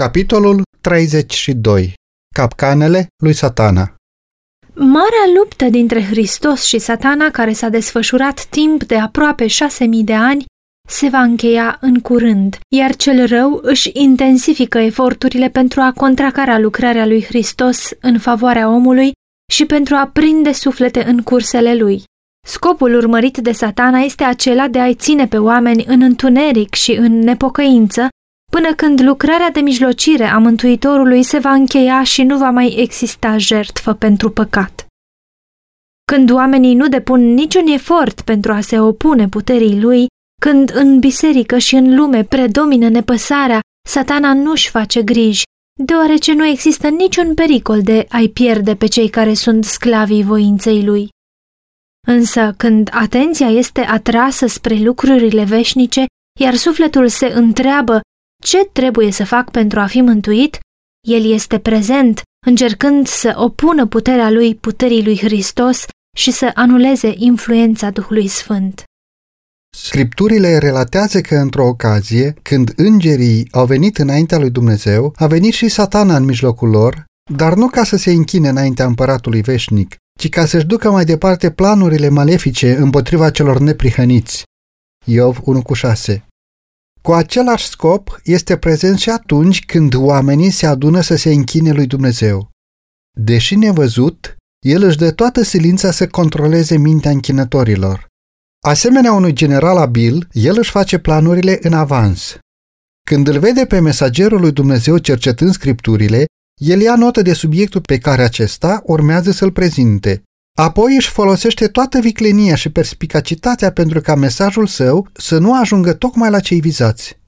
Capitolul 32. Capcanele lui Satana Marea luptă dintre Hristos și satana, care s-a desfășurat timp de aproape șase mii de ani, se va încheia în curând, iar cel rău își intensifică eforturile pentru a contracara lucrarea lui Hristos în favoarea omului și pentru a prinde suflete în cursele lui. Scopul urmărit de satana este acela de a-i ține pe oameni în întuneric și în nepocăință, până când lucrarea de mijlocire a Mântuitorului se va încheia și nu va mai exista jertfă pentru păcat. Când oamenii nu depun niciun efort pentru a se opune puterii lui, când în biserică și în lume predomină nepăsarea, satana nu-și face griji, deoarece nu există niciun pericol de a-i pierde pe cei care sunt sclavii voinței lui. Însă, când atenția este atrasă spre lucrurile veșnice, iar sufletul se întreabă ce trebuie să fac pentru a fi mântuit, el este prezent, încercând să opună puterea lui puterii lui Hristos și să anuleze influența Duhului Sfânt. Scripturile relatează că într-o ocazie, când îngerii au venit înaintea lui Dumnezeu, a venit și satana în mijlocul lor, dar nu ca să se închine înaintea împăratului veșnic, ci ca să-și ducă mai departe planurile malefice împotriva celor neprihăniți. Iov 1,6 Cu același scop este prezent și atunci când oamenii se adună să se închine lui Dumnezeu. Deși nevăzut, el își dă toată silința să controleze mintea închinătorilor. Asemenea unui general abil, el își face planurile în avans. Când îl vede pe mesagerul lui Dumnezeu cercetând scripturile, el ia notă de subiectul pe care acesta urmează să-l prezinte. Apoi își folosește toată viclenia și perspicacitatea pentru ca mesajul său să nu ajungă tocmai la cei vizați.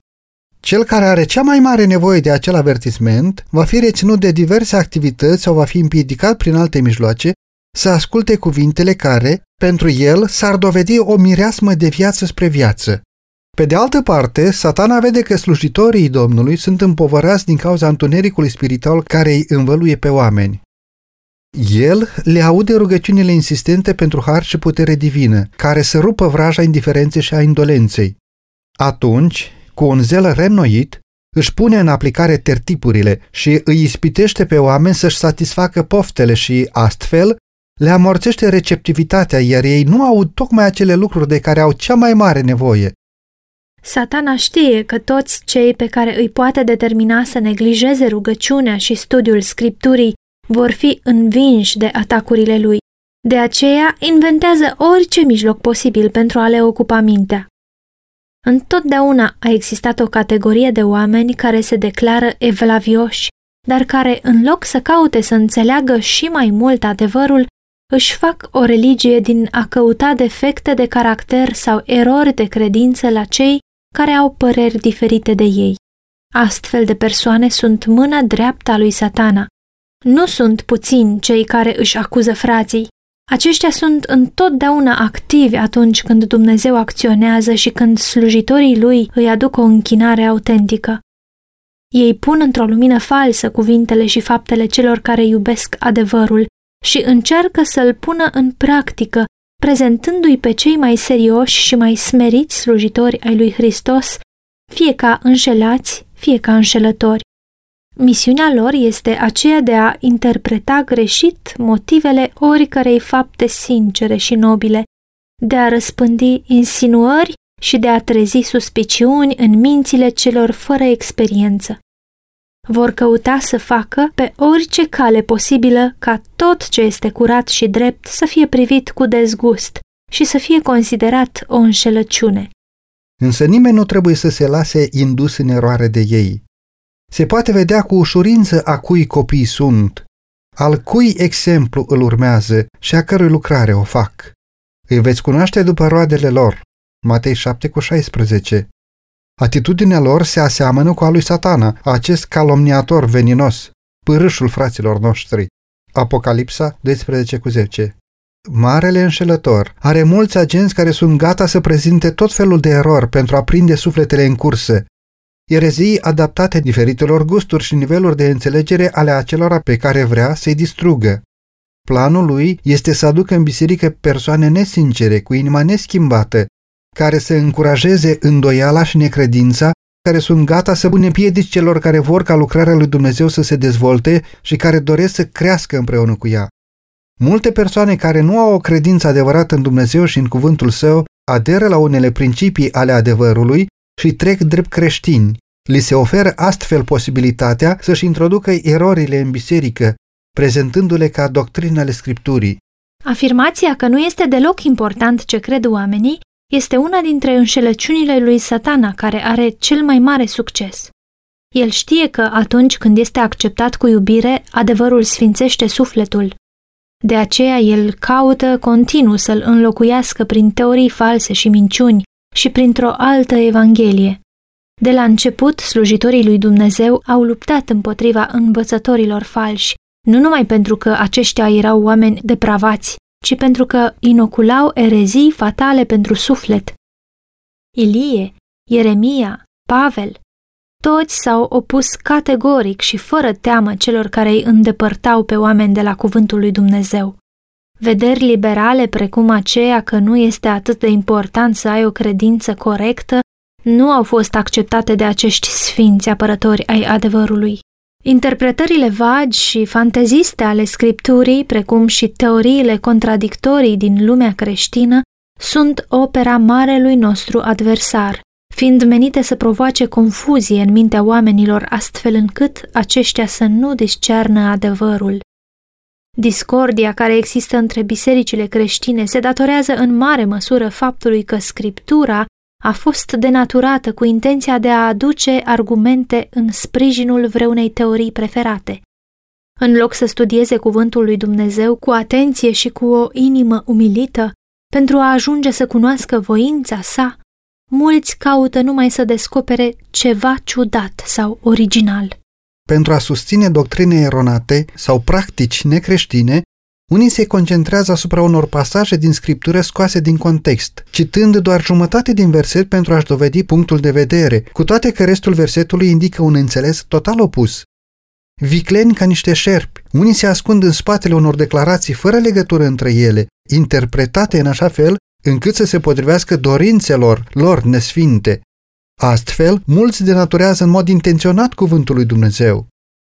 Cel care are cea mai mare nevoie de acel avertisment va fi reținut de diverse activități sau va fi împiedicat prin alte mijloace să asculte cuvintele care, pentru el, s-ar dovedi o mireasmă de viață spre viață. Pe de altă parte, satana vede că slujitorii Domnului sunt împovărați din cauza întunericului spiritual care îi învăluie pe oameni. El le aude rugăciunile insistente pentru har și putere divină, care să rupă vraja indiferenței și a indolenței. Atunci, cu un zel renoit, își pune în aplicare tertipurile și îi ispitește pe oameni să-și satisfacă poftele și, astfel, le amorțește receptivitatea, iar ei nu aud tocmai acele lucruri de care au cea mai mare nevoie. Satana știe că toți cei pe care îi poate determina să neglijeze rugăciunea și studiul scripturii vor fi învinși de atacurile lui. De aceea inventează orice mijloc posibil pentru a le ocupa mintea. Întotdeauna a existat o categorie de oameni care se declară evlavioși, dar care, în loc să caute să înțeleagă și mai mult adevărul, își fac o religie din a căuta defecte de caracter sau erori de credință la cei care au păreri diferite de ei. Astfel de persoane sunt mâna dreaptă a lui satana. Nu sunt puțini cei care își acuză frații. Aceștia sunt întotdeauna activi atunci când Dumnezeu acționează și când slujitorii lui îi aduc o închinare autentică. Ei pun într-o lumină falsă cuvintele și faptele celor care iubesc adevărul și încearcă să-l pună în practică, prezentându-i pe cei mai serioși și mai smeriți slujitori ai lui Hristos, fie ca înșelați, fie ca înșelători. Misiunea lor este aceea de a interpreta greșit motivele oricărei fapte sincere și nobile, de a răspândi insinuări și de a trezi suspiciuni în mințile celor fără experiență vor căuta să facă pe orice cale posibilă ca tot ce este curat și drept să fie privit cu dezgust și să fie considerat o înșelăciune. Însă nimeni nu trebuie să se lase indus în eroare de ei. Se poate vedea cu ușurință a cui copii sunt, al cui exemplu îl urmează și a cărui lucrare o fac. Îi veți cunoaște după roadele lor. Matei 7 cu 16 Atitudinea lor se aseamănă cu a lui satana, acest calomniator veninos, pârâșul fraților noștri. Apocalipsa 12 cu 10 Marele înșelător are mulți agenți care sunt gata să prezinte tot felul de erori pentru a prinde sufletele în cursă. Erezii adaptate diferitelor gusturi și niveluri de înțelegere ale acelora pe care vrea să-i distrugă. Planul lui este să aducă în biserică persoane nesincere, cu inima neschimbată, care să încurajeze îndoiala și necredința care sunt gata să pune piedici celor care vor ca lucrarea lui Dumnezeu să se dezvolte și care doresc să crească împreună cu ea. Multe persoane care nu au o credință adevărată în Dumnezeu și în cuvântul său aderă la unele principii ale adevărului și trec drept creștini. Li se oferă astfel posibilitatea să-și introducă erorile în biserică, prezentându-le ca doctrinele Scripturii. Afirmația că nu este deloc important ce cred oamenii este una dintre înșelăciunile lui satana care are cel mai mare succes. El știe că atunci când este acceptat cu iubire, adevărul sfințește sufletul. De aceea el caută continuu să-l înlocuiască prin teorii false și minciuni și printr-o altă evanghelie. De la început, slujitorii lui Dumnezeu au luptat împotriva învățătorilor falși, nu numai pentru că aceștia erau oameni depravați, ci pentru că inoculau erezii fatale pentru suflet. Ilie, Ieremia, Pavel, toți s-au opus categoric și fără teamă celor care îi îndepărtau pe oameni de la cuvântul lui Dumnezeu. Vederi liberale precum aceea că nu este atât de important să ai o credință corectă nu au fost acceptate de acești sfinți apărători ai adevărului. Interpretările vagi și fanteziste ale scripturii, precum și teoriile contradictorii din lumea creștină, sunt opera marelui nostru adversar, fiind menite să provoace confuzie în mintea oamenilor astfel încât aceștia să nu discearnă adevărul. Discordia care există între bisericile creștine se datorează în mare măsură faptului că scriptura a fost denaturată cu intenția de a aduce argumente în sprijinul vreunei teorii preferate. În loc să studieze cuvântul lui Dumnezeu cu atenție și cu o inimă umilită, pentru a ajunge să cunoască voința sa, mulți caută numai să descopere ceva ciudat sau original. Pentru a susține doctrine eronate sau practici necreștine, unii se concentrează asupra unor pasaje din scriptură scoase din context, citând doar jumătate din verset pentru a-și dovedi punctul de vedere, cu toate că restul versetului indică un înțeles total opus. Vicleni ca niște șerpi, unii se ascund în spatele unor declarații fără legătură între ele, interpretate în așa fel încât să se potrivească dorințelor lor nesfinte. Astfel, mulți denaturează în mod intenționat cuvântul lui Dumnezeu.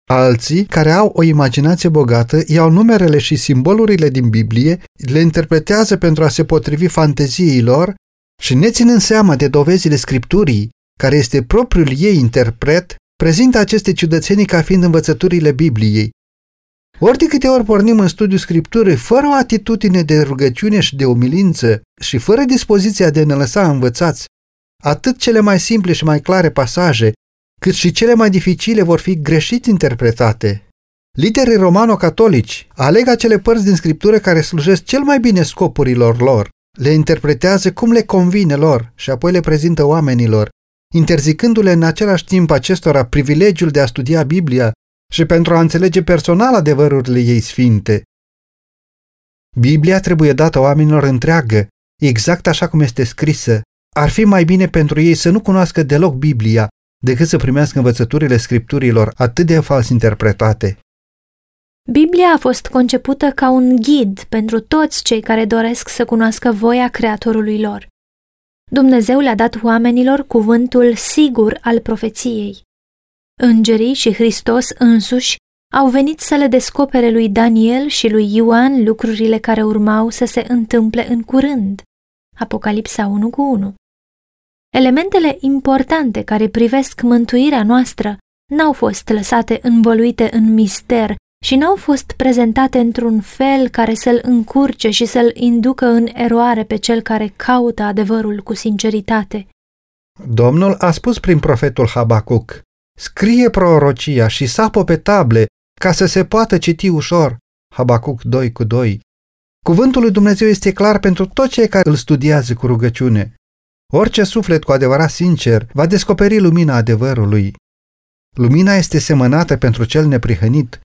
Alții, care au o imaginație bogată, iau numerele și simbolurile din Biblie, le interpretează pentru a se potrivi fanteziei lor și neținând seama de dovezile Scripturii, care este propriul ei interpret, prezintă aceste ciudățenii ca fiind învățăturile Bibliei. Ori de câte ori pornim în studiul Scripturii fără o atitudine de rugăciune și de umilință și fără dispoziția de a ne lăsa învățați, atât cele mai simple și mai clare pasaje cât și cele mai dificile vor fi greșit interpretate. Liderii romano-catolici aleg acele părți din scriptură care slujesc cel mai bine scopurilor lor, le interpretează cum le convine lor și apoi le prezintă oamenilor, interzicându-le în același timp acestora privilegiul de a studia Biblia și pentru a înțelege personal adevărurile ei sfinte. Biblia trebuie dată oamenilor întreagă, exact așa cum este scrisă. Ar fi mai bine pentru ei să nu cunoască deloc Biblia, decât să primească învățăturile scripturilor atât de fals interpretate. Biblia a fost concepută ca un ghid pentru toți cei care doresc să cunoască voia Creatorului lor. Dumnezeu le-a dat oamenilor cuvântul sigur al profeției. Îngerii și Hristos însuși au venit să le descopere lui Daniel și lui Ioan lucrurile care urmau să se întâmple în curând. Apocalipsa 1 cu 1 Elementele importante care privesc mântuirea noastră n-au fost lăsate învăluite în mister și n-au fost prezentate într-un fel care să-l încurce și să-l inducă în eroare pe cel care caută adevărul cu sinceritate. Domnul a spus prin profetul Habacuc, scrie prorocia și sapă pe table ca să se poată citi ușor. Habacuc 2 cu 2. Cuvântul lui Dumnezeu este clar pentru toți cei care îl studiază cu rugăciune. Orice suflet cu adevărat sincer va descoperi lumina adevărului. Lumina este semănată pentru cel neprihănit.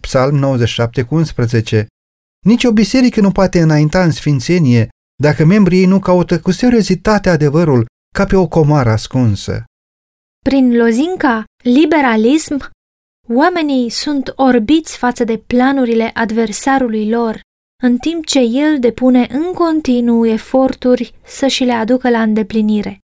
Psalm 97 cu 11. Nici o biserică nu poate înainta în sfințenie dacă membrii ei nu caută cu seriozitate adevărul ca pe o comară ascunsă. Prin lozinca liberalism, oamenii sunt orbiți față de planurile adversarului lor în timp ce el depune în continuu eforturi să și le aducă la îndeplinire.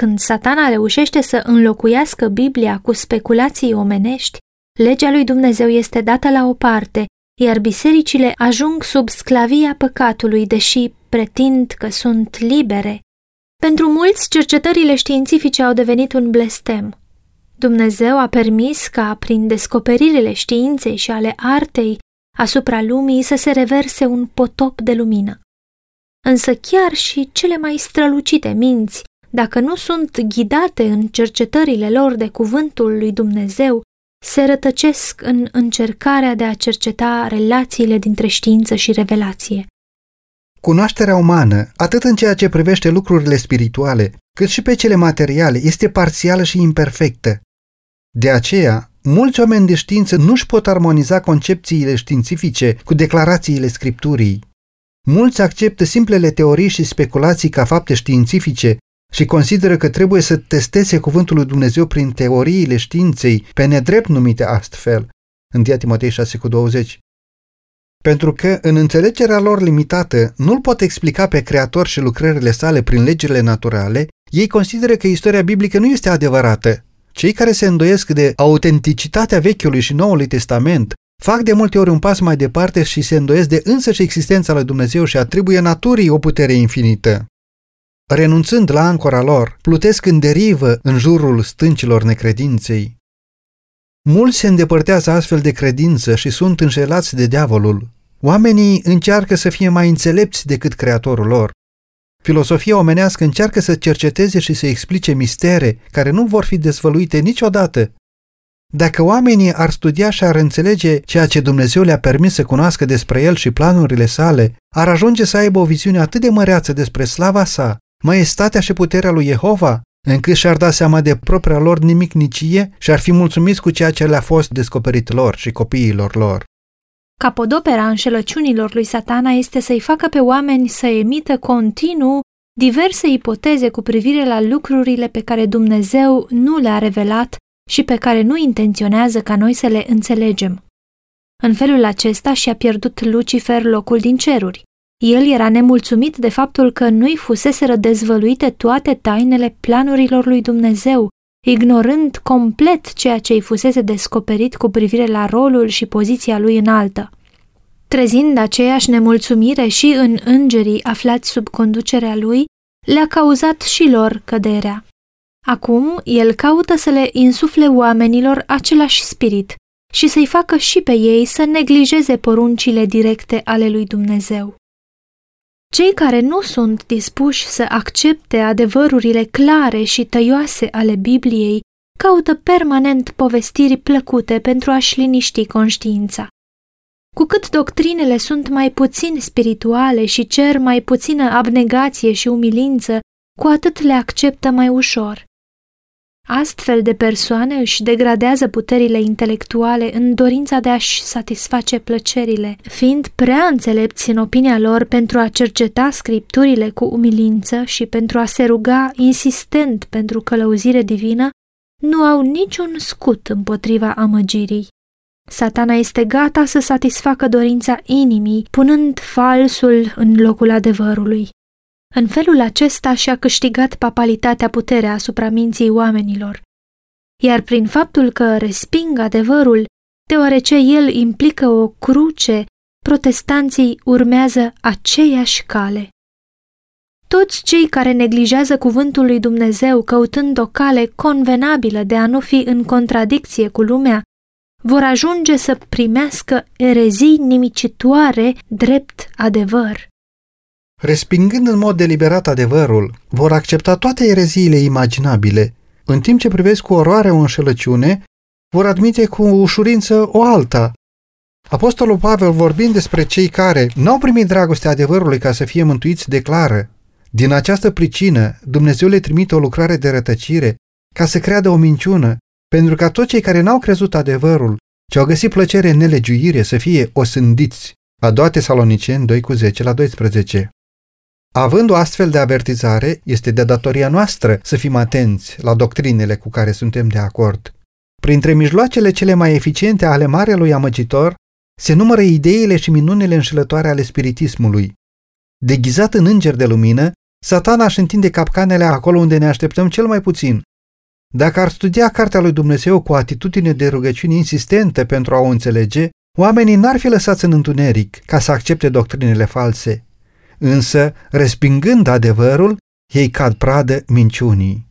Când satana reușește să înlocuiască Biblia cu speculații omenești, legea lui Dumnezeu este dată la o parte, iar bisericile ajung sub sclavia păcatului, deși pretind că sunt libere. Pentru mulți, cercetările științifice au devenit un blestem. Dumnezeu a permis ca, prin descoperirile științei și ale artei, asupra lumii să se reverse un potop de lumină. Însă chiar și cele mai strălucite minți, dacă nu sunt ghidate în cercetările lor de cuvântul lui Dumnezeu, se rătăcesc în încercarea de a cerceta relațiile dintre știință și revelație. Cunoașterea umană, atât în ceea ce privește lucrurile spirituale, cât și pe cele materiale, este parțială și imperfectă. De aceea, mulți oameni de știință nu-și pot armoniza concepțiile științifice cu declarațiile Scripturii. Mulți acceptă simplele teorii și speculații ca fapte științifice și consideră că trebuie să testeze cuvântul lui Dumnezeu prin teoriile științei, pe nedrept numite astfel, în Dia Timotei 6,20. Pentru că, în înțelegerea lor limitată, nu-L pot explica pe Creator și lucrările sale prin legile naturale, ei consideră că istoria biblică nu este adevărată. Cei care se îndoiesc de autenticitatea Vechiului și Noului Testament fac de multe ori un pas mai departe și se îndoiesc de însăși existența lui Dumnezeu și atribuie naturii o putere infinită. Renunțând la ancora lor, plutesc în derivă în jurul stâncilor necredinței. Mulți se îndepărtează astfel de credință și sunt înșelați de diavolul. Oamenii încearcă să fie mai înțelepți decât creatorul lor. Filosofia omenească încearcă să cerceteze și să explice mistere care nu vor fi dezvăluite niciodată. Dacă oamenii ar studia și ar înțelege ceea ce Dumnezeu le-a permis să cunoască despre El și planurile sale, ar ajunge să aibă o viziune atât de măreață despre slava sa, maestatea și puterea lui Jehova, încât și-ar da seama de propria lor nimicnicie și ar fi mulțumiți cu ceea ce le-a fost descoperit lor și copiilor lor. Capodopera înșelăciunilor lui satana este să-i facă pe oameni să emită continuu diverse ipoteze cu privire la lucrurile pe care Dumnezeu nu le-a revelat și pe care nu intenționează ca noi să le înțelegem. În felul acesta și-a pierdut Lucifer locul din ceruri. El era nemulțumit de faptul că nu-i fuseseră dezvăluite toate tainele planurilor lui Dumnezeu, ignorând complet ceea ce îi fusese descoperit cu privire la rolul și poziția lui înaltă. Trezind aceeași nemulțumire și în îngerii aflați sub conducerea lui, le-a cauzat și lor căderea. Acum, el caută să le insufle oamenilor același spirit și să-i facă și pe ei să neglijeze poruncile directe ale lui Dumnezeu. Cei care nu sunt dispuși să accepte adevărurile clare și tăioase ale Bibliei caută permanent povestiri plăcute pentru a-și liniști conștiința. Cu cât doctrinele sunt mai puțin spirituale și cer mai puțină abnegație și umilință, cu atât le acceptă mai ușor. Astfel de persoane își degradează puterile intelectuale în dorința de a-și satisface plăcerile, fiind prea înțelepți în opinia lor pentru a cerceta scripturile cu umilință și pentru a se ruga insistent pentru călăuzire divină, nu au niciun scut împotriva amăgirii. Satana este gata să satisfacă dorința inimii, punând falsul în locul adevărului. În felul acesta și-a câștigat papalitatea puterea asupra minții oamenilor. Iar prin faptul că resping adevărul, deoarece el implică o cruce, protestanții urmează aceeași cale. Toți cei care neglijează cuvântul lui Dumnezeu căutând o cale convenabilă de a nu fi în contradicție cu lumea, vor ajunge să primească erezii nimicitoare drept adevăr. Respingând în mod deliberat adevărul, vor accepta toate ereziile imaginabile, în timp ce privesc cu oroare o înșelăciune, vor admite cu ușurință o alta. Apostolul Pavel, vorbind despre cei care n-au primit dragostea adevărului ca să fie mântuiți, declară Din această pricină, Dumnezeu le trimite o lucrare de rătăcire ca să creadă o minciună, pentru ca toți cei care n-au crezut adevărul, ce au găsit plăcere în nelegiuire, să fie osândiți. A doua Tesaloniceni 2 cu 10 la 12. Având o astfel de avertizare, este de datoria noastră să fim atenți la doctrinele cu care suntem de acord. Printre mijloacele cele mai eficiente ale marelui amăgitor se numără ideile și minunile înșelătoare ale spiritismului. Deghizat în înger de lumină, Satana își întinde capcanele acolo unde ne așteptăm cel mai puțin. Dacă ar studia Cartea lui Dumnezeu cu o atitudine de rugăciune insistentă pentru a o înțelege, oamenii n-ar fi lăsați în întuneric ca să accepte doctrinele false. Însă, respingând adevărul, ei cad pradă minciunii.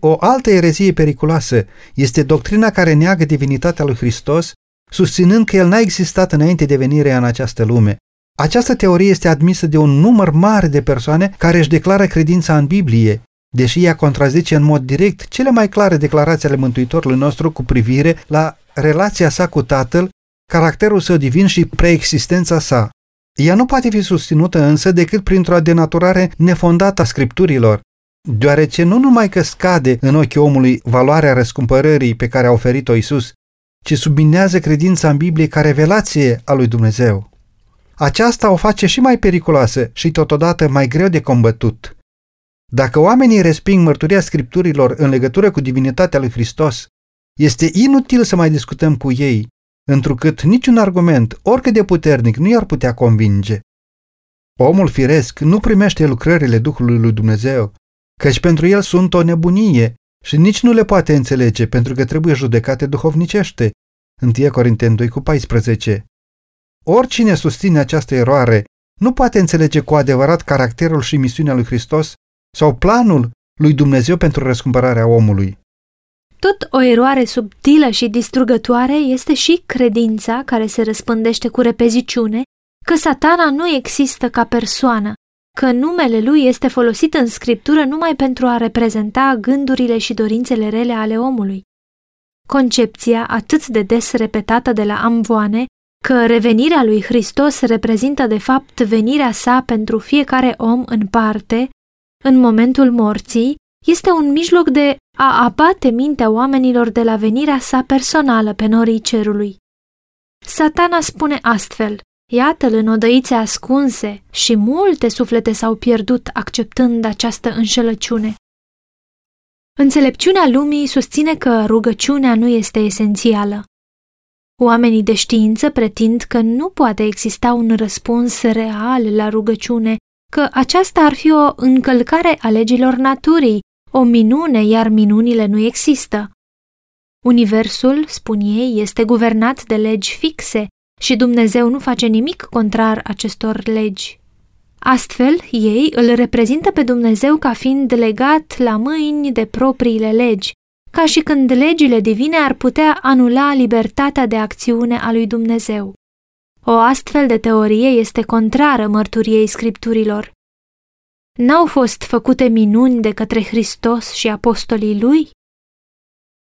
O altă erezie periculoasă este doctrina care neagă divinitatea lui Hristos, susținând că el n-a existat înainte de venirea în această lume. Această teorie este admisă de un număr mare de persoane care își declară credința în Biblie, deși ea contrazice în mod direct cele mai clare declarații ale Mântuitorului nostru cu privire la relația sa cu Tatăl, caracterul său divin și preexistența sa. Ea nu poate fi susținută însă decât printr-o denaturare nefondată a scripturilor, deoarece nu numai că scade în ochii omului valoarea răscumpărării pe care a oferit-o Isus, ci subminează credința în Biblie ca revelație a lui Dumnezeu. Aceasta o face și mai periculoasă și totodată mai greu de combătut. Dacă oamenii resping mărturia scripturilor în legătură cu divinitatea lui Hristos, este inutil să mai discutăm cu ei, întrucât niciun argument, oricât de puternic, nu i-ar putea convinge. Omul firesc nu primește lucrările Duhului lui Dumnezeu, căci pentru el sunt o nebunie și nici nu le poate înțelege pentru că trebuie judecate duhovnicește. 1 Corinteni 2 cu 14. Oricine susține această eroare nu poate înțelege cu adevărat caracterul și misiunea lui Hristos sau planul lui Dumnezeu pentru răscumpărarea omului. Tot o eroare subtilă și distrugătoare este și credința care se răspândește cu repeziciune că satana nu există ca persoană, că numele lui este folosit în scriptură numai pentru a reprezenta gândurile și dorințele rele ale omului. Concepția atât de des repetată de la amvoane că revenirea lui Hristos reprezintă de fapt venirea sa pentru fiecare om în parte, în momentul morții, este un mijloc de a abate mintea oamenilor de la venirea sa personală pe norii cerului. Satana spune astfel, iată-l în odăițe ascunse și multe suflete s-au pierdut acceptând această înșelăciune. Înțelepciunea lumii susține că rugăciunea nu este esențială. Oamenii de știință pretind că nu poate exista un răspuns real la rugăciune, că aceasta ar fi o încălcare a legilor naturii, o minune, iar minunile nu există. Universul, spun ei, este guvernat de legi fixe și Dumnezeu nu face nimic contrar acestor legi. Astfel, ei îl reprezintă pe Dumnezeu ca fiind legat la mâini de propriile legi, ca și când legile divine ar putea anula libertatea de acțiune a lui Dumnezeu. O astfel de teorie este contrară mărturiei scripturilor. N-au fost făcute minuni de către Hristos și apostolii lui?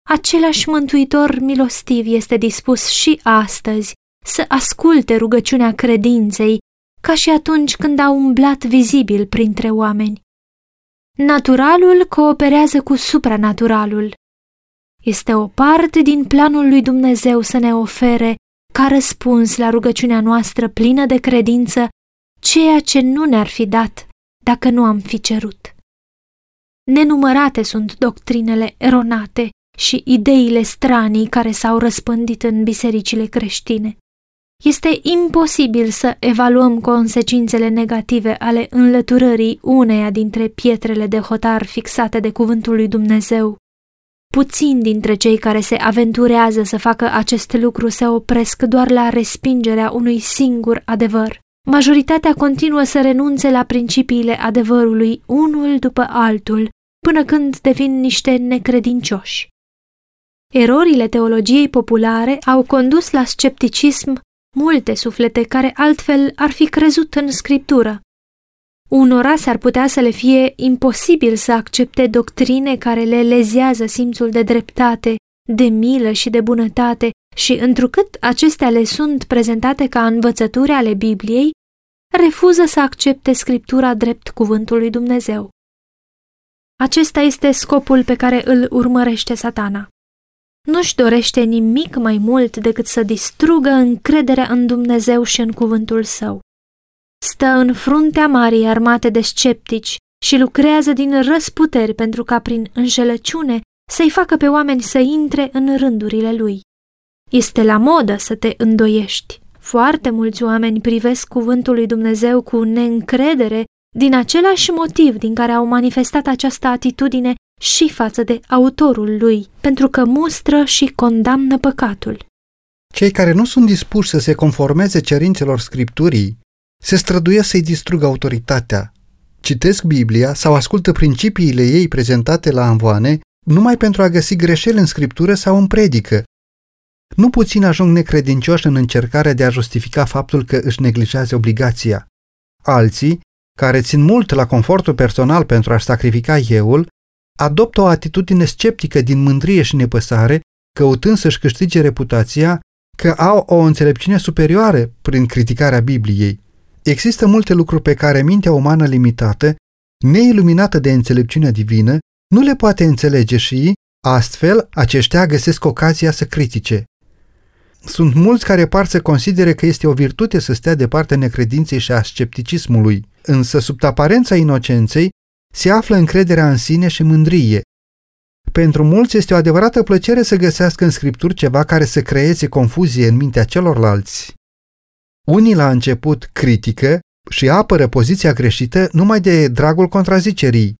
Același mântuitor milostiv este dispus și astăzi să asculte rugăciunea credinței, ca și atunci când a umblat vizibil printre oameni. Naturalul cooperează cu supranaturalul. Este o parte din planul lui Dumnezeu să ne ofere, ca răspuns la rugăciunea noastră plină de credință, ceea ce nu ne-ar fi dat dacă nu am fi cerut. Nenumărate sunt doctrinele eronate și ideile stranii care s-au răspândit în bisericile creștine. Este imposibil să evaluăm consecințele negative ale înlăturării uneia dintre pietrele de hotar fixate de cuvântul lui Dumnezeu Puțin dintre cei care se aventurează să facă acest lucru se opresc doar la respingerea unui singur adevăr. Majoritatea continuă să renunțe la principiile adevărului unul după altul, până când devin niște necredincioși. Erorile teologiei populare au condus la scepticism multe suflete care altfel ar fi crezut în scriptură, Unora s-ar putea să le fie imposibil să accepte doctrine care le lezează simțul de dreptate, de milă și de bunătate și, întrucât acestea le sunt prezentate ca învățături ale Bibliei, refuză să accepte scriptura drept cuvântul lui Dumnezeu. Acesta este scopul pe care îl urmărește satana. Nu-și dorește nimic mai mult decât să distrugă încrederea în Dumnezeu și în cuvântul său stă în fruntea marii armate de sceptici și lucrează din răsputeri pentru ca prin înșelăciune să-i facă pe oameni să intre în rândurile lui. Este la modă să te îndoiești. Foarte mulți oameni privesc cuvântul lui Dumnezeu cu neîncredere din același motiv din care au manifestat această atitudine și față de autorul lui, pentru că mustră și condamnă păcatul. Cei care nu sunt dispuși să se conformeze cerințelor Scripturii se străduiesc să-i distrugă autoritatea. Citesc Biblia sau ascultă principiile ei prezentate la anvoane numai pentru a găsi greșeli în Scriptură sau în predică. Nu puțin ajung necredincioși în încercarea de a justifica faptul că își neglijează obligația. Alții, care țin mult la confortul personal pentru a-și sacrifica euul, adoptă o atitudine sceptică din mândrie și nepăsare, căutând să-și câștige reputația că au o înțelepciune superioară prin criticarea Bibliei. Există multe lucruri pe care mintea umană limitată, neiluminată de înțelepciunea divină, nu le poate înțelege și, astfel, aceștia găsesc ocazia să critique. Sunt mulți care par să considere că este o virtute să stea de partea necredinței și a scepticismului, însă sub aparența inocenței se află încrederea în sine și mândrie. Pentru mulți este o adevărată plăcere să găsească în scripturi ceva care să creeze confuzie în mintea celorlalți. Unii la început critică și apără poziția greșită numai de dragul contrazicerii.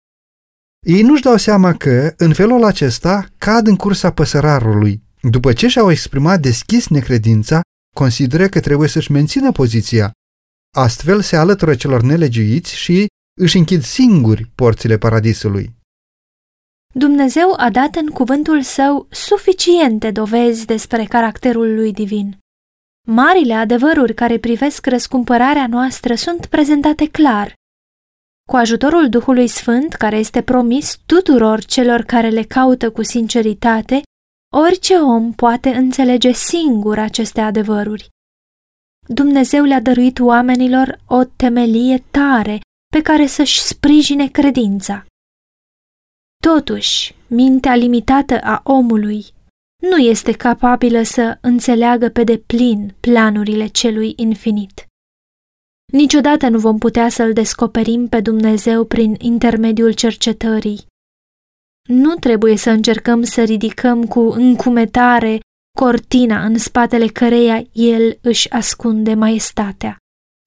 Ei nu-și dau seama că, în felul acesta, cad în cursa păsărarului. După ce și-au exprimat deschis necredința, consideră că trebuie să-și mențină poziția. Astfel se alătură celor nelegiuiți și își închid singuri porțile paradisului. Dumnezeu a dat în cuvântul său suficiente dovezi despre caracterul lui divin. Marile adevăruri care privesc răscumpărarea noastră sunt prezentate clar. Cu ajutorul Duhului Sfânt, care este promis tuturor celor care le caută cu sinceritate, orice om poate înțelege singur aceste adevăruri. Dumnezeu le-a dăruit oamenilor o temelie tare pe care să-și sprijine credința. Totuși, mintea limitată a omului nu este capabilă să înțeleagă pe deplin planurile celui infinit. Niciodată nu vom putea să-L descoperim pe Dumnezeu prin intermediul cercetării. Nu trebuie să încercăm să ridicăm cu încumetare cortina în spatele căreia El își ascunde maestatea.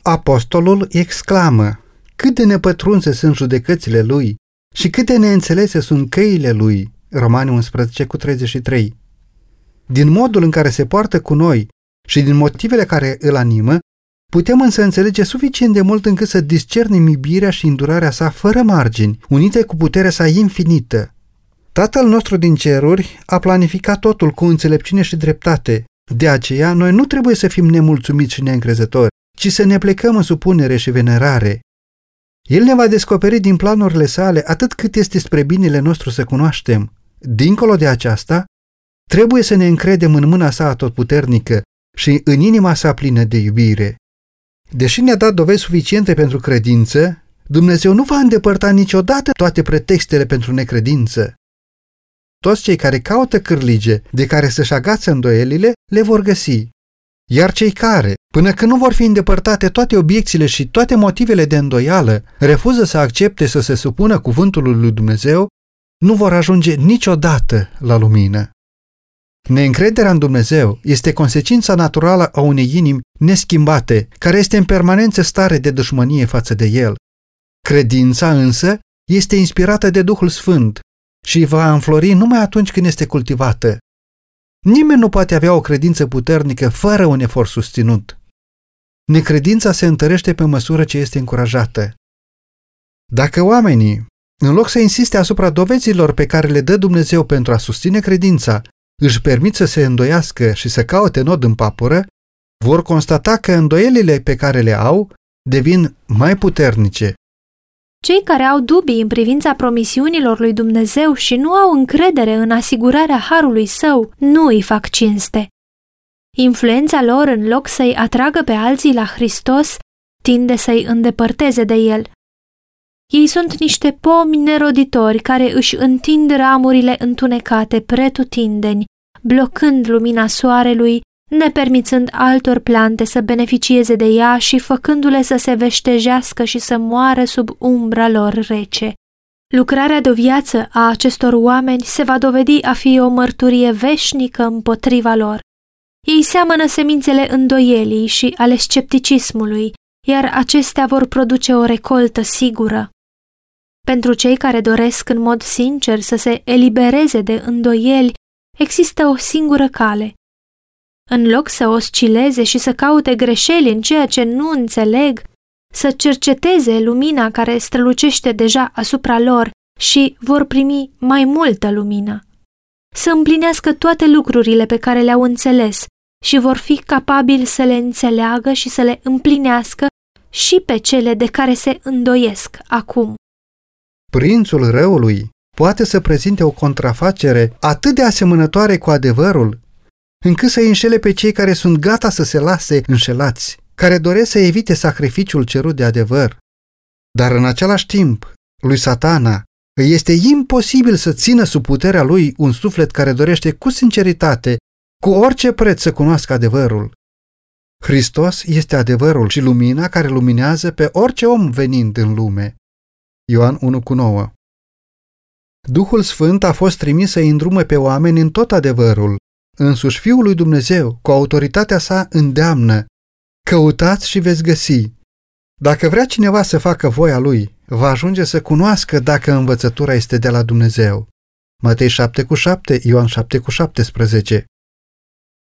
Apostolul exclamă, cât de nepătrunse sunt judecățile lui și cât de neînțelese sunt căile lui. Romani 11 cu 33. Din modul în care se poartă cu noi și din motivele care îl animă, putem însă înțelege suficient de mult încât să discernem iubirea și îndurarea sa fără margini, unite cu puterea sa infinită. Tatăl nostru din ceruri a planificat totul cu înțelepciune și dreptate. De aceea, noi nu trebuie să fim nemulțumiți și neîncrezători, ci să ne plecăm în supunere și venerare. El ne va descoperi din planurile sale atât cât este spre binele nostru să cunoaștem. Dincolo de aceasta, trebuie să ne încredem în mâna sa atotputernică și în inima sa plină de iubire. Deși ne-a dat dovezi suficiente pentru credință, Dumnezeu nu va îndepărta niciodată toate pretextele pentru necredință. Toți cei care caută cârlige de care să-și agață îndoielile, le vor găsi. Iar cei care, până când nu vor fi îndepărtate toate obiecțiile și toate motivele de îndoială, refuză să accepte să se supună cuvântului lui Dumnezeu, nu vor ajunge niciodată la lumină. Neîncrederea în Dumnezeu este consecința naturală a unei inimi neschimbate, care este în permanență stare de dușmănie față de El. Credința însă este inspirată de Duhul Sfânt și va înflori numai atunci când este cultivată. Nimeni nu poate avea o credință puternică fără un efort susținut. Necredința se întărește pe măsură ce este încurajată. Dacă oamenii, în loc să insiste asupra dovezilor pe care le dă Dumnezeu pentru a susține credința, își permit să se îndoiască și să caute nod în papură, vor constata că îndoielile pe care le au devin mai puternice cei care au dubii în privința promisiunilor lui Dumnezeu și nu au încredere în asigurarea harului său, nu îi fac cinste. Influența lor, în loc să-i atragă pe alții la Hristos, tinde să-i îndepărteze de el. Ei sunt niște pomi neroditori care își întind ramurile întunecate pretutindeni, blocând lumina soarelui nepermițând altor plante să beneficieze de ea și făcându-le să se veștejească și să moară sub umbra lor rece. Lucrarea de viață a acestor oameni se va dovedi a fi o mărturie veșnică împotriva lor. Ei seamănă semințele îndoielii și ale scepticismului, iar acestea vor produce o recoltă sigură. Pentru cei care doresc în mod sincer să se elibereze de îndoieli, există o singură cale. În loc să oscileze și să caute greșeli în ceea ce nu înțeleg, să cerceteze lumina care strălucește deja asupra lor și vor primi mai multă lumină. Să împlinească toate lucrurile pe care le-au înțeles și vor fi capabili să le înțeleagă și să le împlinească și pe cele de care se îndoiesc acum. Prințul răului poate să prezinte o contrafacere atât de asemănătoare cu adevărul, încât să înșele pe cei care sunt gata să se lase înșelați, care doresc să evite sacrificiul cerut de adevăr. Dar în același timp, lui satana îi este imposibil să țină sub puterea lui un suflet care dorește cu sinceritate, cu orice preț să cunoască adevărul. Hristos este adevărul și lumina care luminează pe orice om venind în lume. Ioan 1 cu 9 Duhul Sfânt a fost trimis să îndrume pe oameni în tot adevărul. Însuși Fiul lui Dumnezeu, cu autoritatea sa, îndeamnă. Căutați și veți găsi. Dacă vrea cineva să facă voia lui, va ajunge să cunoască dacă învățătura este de la Dumnezeu. Matei 7 cu 7, Ioan 7 cu 17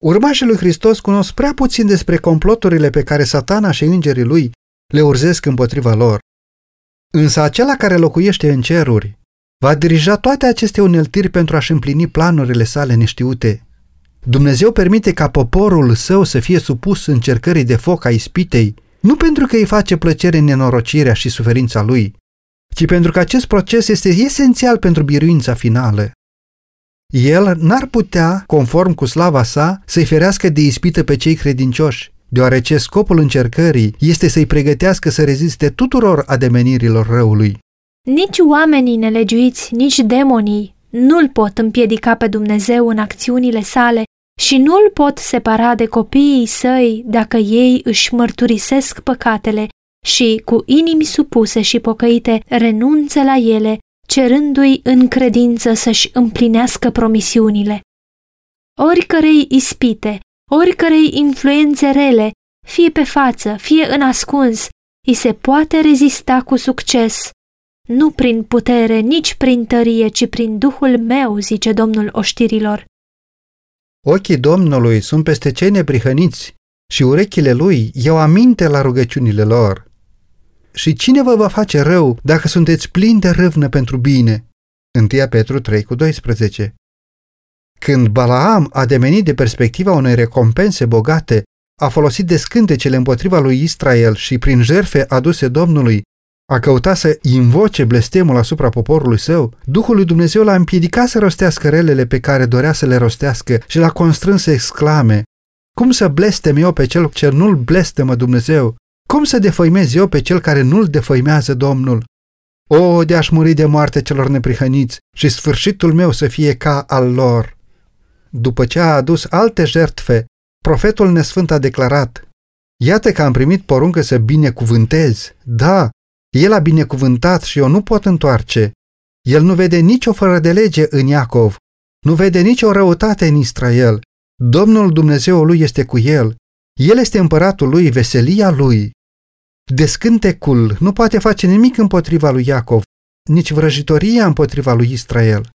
Urmașii lui Hristos cunosc prea puțin despre comploturile pe care satana și îngerii lui le urzesc împotriva lor. Însă acela care locuiește în ceruri va dirija toate aceste uneltiri pentru a-și împlini planurile sale neștiute. Dumnezeu permite ca poporul său să fie supus încercării de foc a ispitei, nu pentru că îi face plăcere nenorocirea și suferința lui, ci pentru că acest proces este esențial pentru biruința finală. El n-ar putea, conform cu slava sa, să-i ferească de ispită pe cei credincioși, deoarece scopul încercării este să-i pregătească să reziste tuturor ademenirilor răului. Nici oamenii nelegiuiți, nici demonii nu-l pot împiedica pe Dumnezeu în acțiunile sale și nu-l pot separa de copiii săi dacă ei își mărturisesc păcatele și, cu inimi supuse și pocăite, renunță la ele, cerându-i în credință să-și împlinească promisiunile. Oricărei ispite, oricărei influențe rele, fie pe față, fie în ascuns, îi se poate rezista cu succes, nu prin putere, nici prin tărie, ci prin Duhul meu, zice Domnul oștirilor. Ochii Domnului sunt peste cei neprihăniți și urechile lui iau aminte la rugăciunile lor. Și cine vă va face rău dacă sunteți plini de râvnă pentru bine? 1 Petru 3 cu 12 Când Balaam a demenit de perspectiva unei recompense bogate, a folosit de scântecele împotriva lui Israel și prin jerfe aduse Domnului, a căutat să invoce blestemul asupra poporului său, Duhul lui Dumnezeu l-a împiedicat să rostească relele pe care dorea să le rostească și l-a constrâns să exclame, Cum să blestem eu pe cel ce nu-l blestemă Dumnezeu? Cum să defăimez eu pe cel care nu-l defăimează Domnul? O, de aș muri de moarte celor neprihăniți și sfârșitul meu să fie ca al lor. După ce a adus alte jertfe, profetul nesfânt a declarat, Iată că am primit poruncă să binecuvântez. Da, el a binecuvântat și eu nu pot întoarce. El nu vede nicio fără de lege în Iacov, nu vede nicio răutate în Israel. Domnul Dumnezeu lui este cu el. El este împăratul lui, veselia lui. Descântecul nu poate face nimic împotriva lui Iacov, nici vrăjitoria împotriva lui Israel.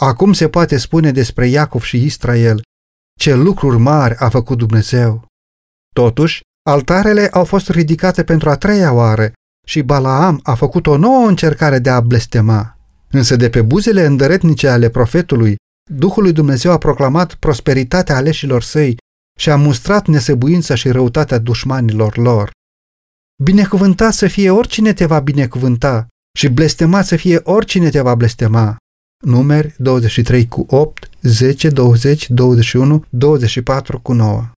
Acum se poate spune despre Iacov și Israel ce lucruri mari a făcut Dumnezeu. Totuși, altarele au fost ridicate pentru a treia oară și Balaam a făcut o nouă încercare de a blestema. Însă de pe buzele îndăretnice ale profetului, Duhul lui Dumnezeu a proclamat prosperitatea aleșilor săi și a mustrat nesăbuința și răutatea dușmanilor lor. Binecuvântat să fie oricine te va binecuvânta și blestemat să fie oricine te va blestema. Numeri 23 cu 8, 10, 20, 21, 24 cu 9.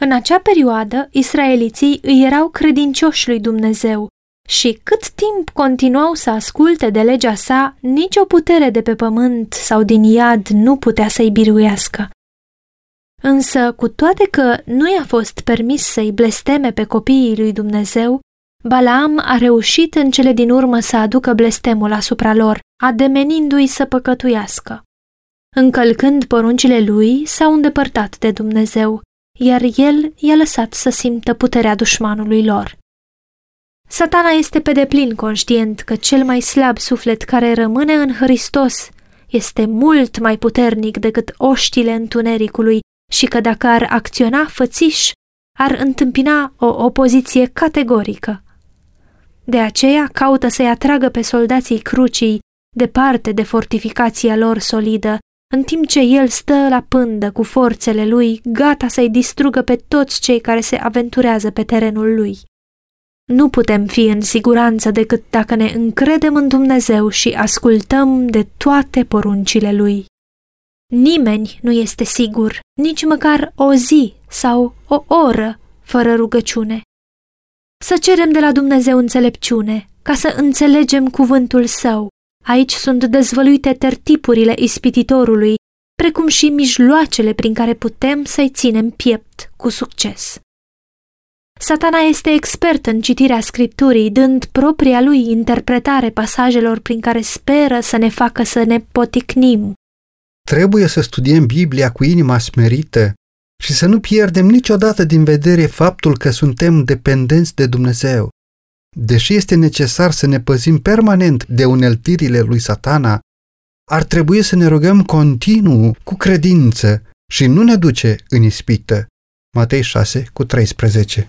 În acea perioadă, israeliții îi erau credincioși lui Dumnezeu și cât timp continuau să asculte de legea sa, nicio putere de pe pământ sau din iad nu putea să-i biruiască. Însă, cu toate că nu i-a fost permis să-i blesteme pe copiii lui Dumnezeu, Balaam a reușit în cele din urmă să aducă blestemul asupra lor, ademenindu-i să păcătuiască. Încălcând poruncile lui, s-au îndepărtat de Dumnezeu, iar el i-a lăsat să simtă puterea dușmanului lor. Satana este pe deplin conștient că cel mai slab suflet care rămâne în Hristos este mult mai puternic decât oștile întunericului și că dacă ar acționa fățiș, ar întâmpina o opoziție categorică. De aceea caută să-i atragă pe soldații crucii departe de fortificația lor solidă, în timp ce el stă la pândă cu forțele lui, gata să-i distrugă pe toți cei care se aventurează pe terenul lui. Nu putem fi în siguranță decât dacă ne încredem în Dumnezeu și ascultăm de toate poruncile Lui. Nimeni nu este sigur, nici măcar o zi sau o oră fără rugăciune. Să cerem de la Dumnezeu înțelepciune, ca să înțelegem cuvântul său. Aici sunt dezvăluite tertipurile ispititorului, precum și mijloacele prin care putem să-i ținem piept cu succes. Satana este expert în citirea scripturii, dând propria lui interpretare pasajelor prin care speră să ne facă să ne poticnim. Trebuie să studiem Biblia cu inima smerită și să nu pierdem niciodată din vedere faptul că suntem dependenți de Dumnezeu. Deși este necesar să ne păzim permanent de uneltirile lui satana, ar trebui să ne rugăm continuu cu credință și nu ne duce în ispită. Matei 6 cu 13